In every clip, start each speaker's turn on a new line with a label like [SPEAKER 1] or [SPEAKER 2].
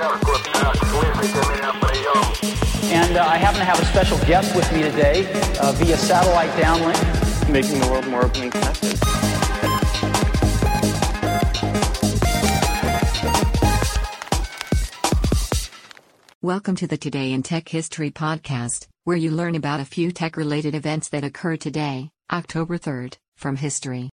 [SPEAKER 1] And uh, I happen to have a special guest with me today uh, via satellite downlink.
[SPEAKER 2] Making the world more open and connected.
[SPEAKER 3] Welcome to the Today in Tech History podcast, where you learn about a few tech related events that occur today, October 3rd, from history.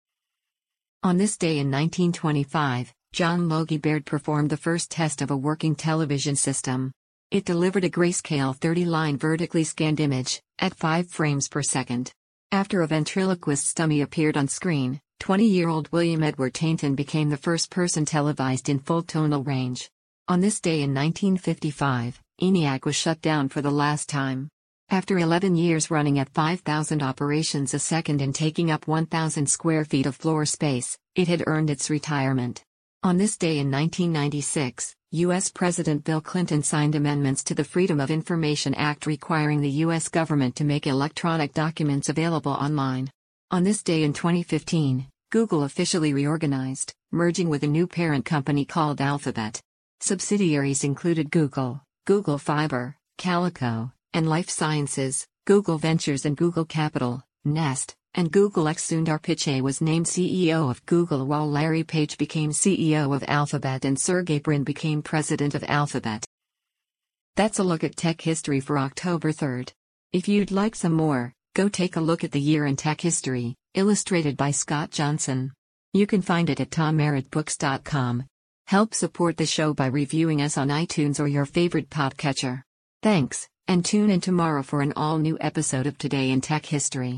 [SPEAKER 3] On this day in 1925, John Logie Baird performed the first test of a working television system. It delivered a grayscale 30 line vertically scanned image, at 5 frames per second. After a ventriloquist's dummy appeared on screen, 20 year old William Edward Taynton became the first person televised in full tonal range. On this day in 1955, ENIAC was shut down for the last time. After 11 years running at 5,000 operations a second and taking up 1,000 square feet of floor space, it had earned its retirement. On this day in 1996, U.S. President Bill Clinton signed amendments to the Freedom of Information Act requiring the U.S. government to make electronic documents available online. On this day in 2015, Google officially reorganized, merging with a new parent company called Alphabet. Subsidiaries included Google, Google Fiber, Calico, and Life Sciences, Google Ventures and Google Capital, Nest, and Google X Sundar Pichai was named CEO of Google while Larry Page became CEO of Alphabet and Sergey Brin became president of Alphabet. That's a look at tech history for October 3rd. If you'd like some more, go take a look at the year in tech history, illustrated by Scott Johnson. You can find it at tommerrittbooks.com. Help support the show by reviewing us on iTunes or your favorite podcatcher. Thanks, and tune in tomorrow for an all new episode of Today in Tech History.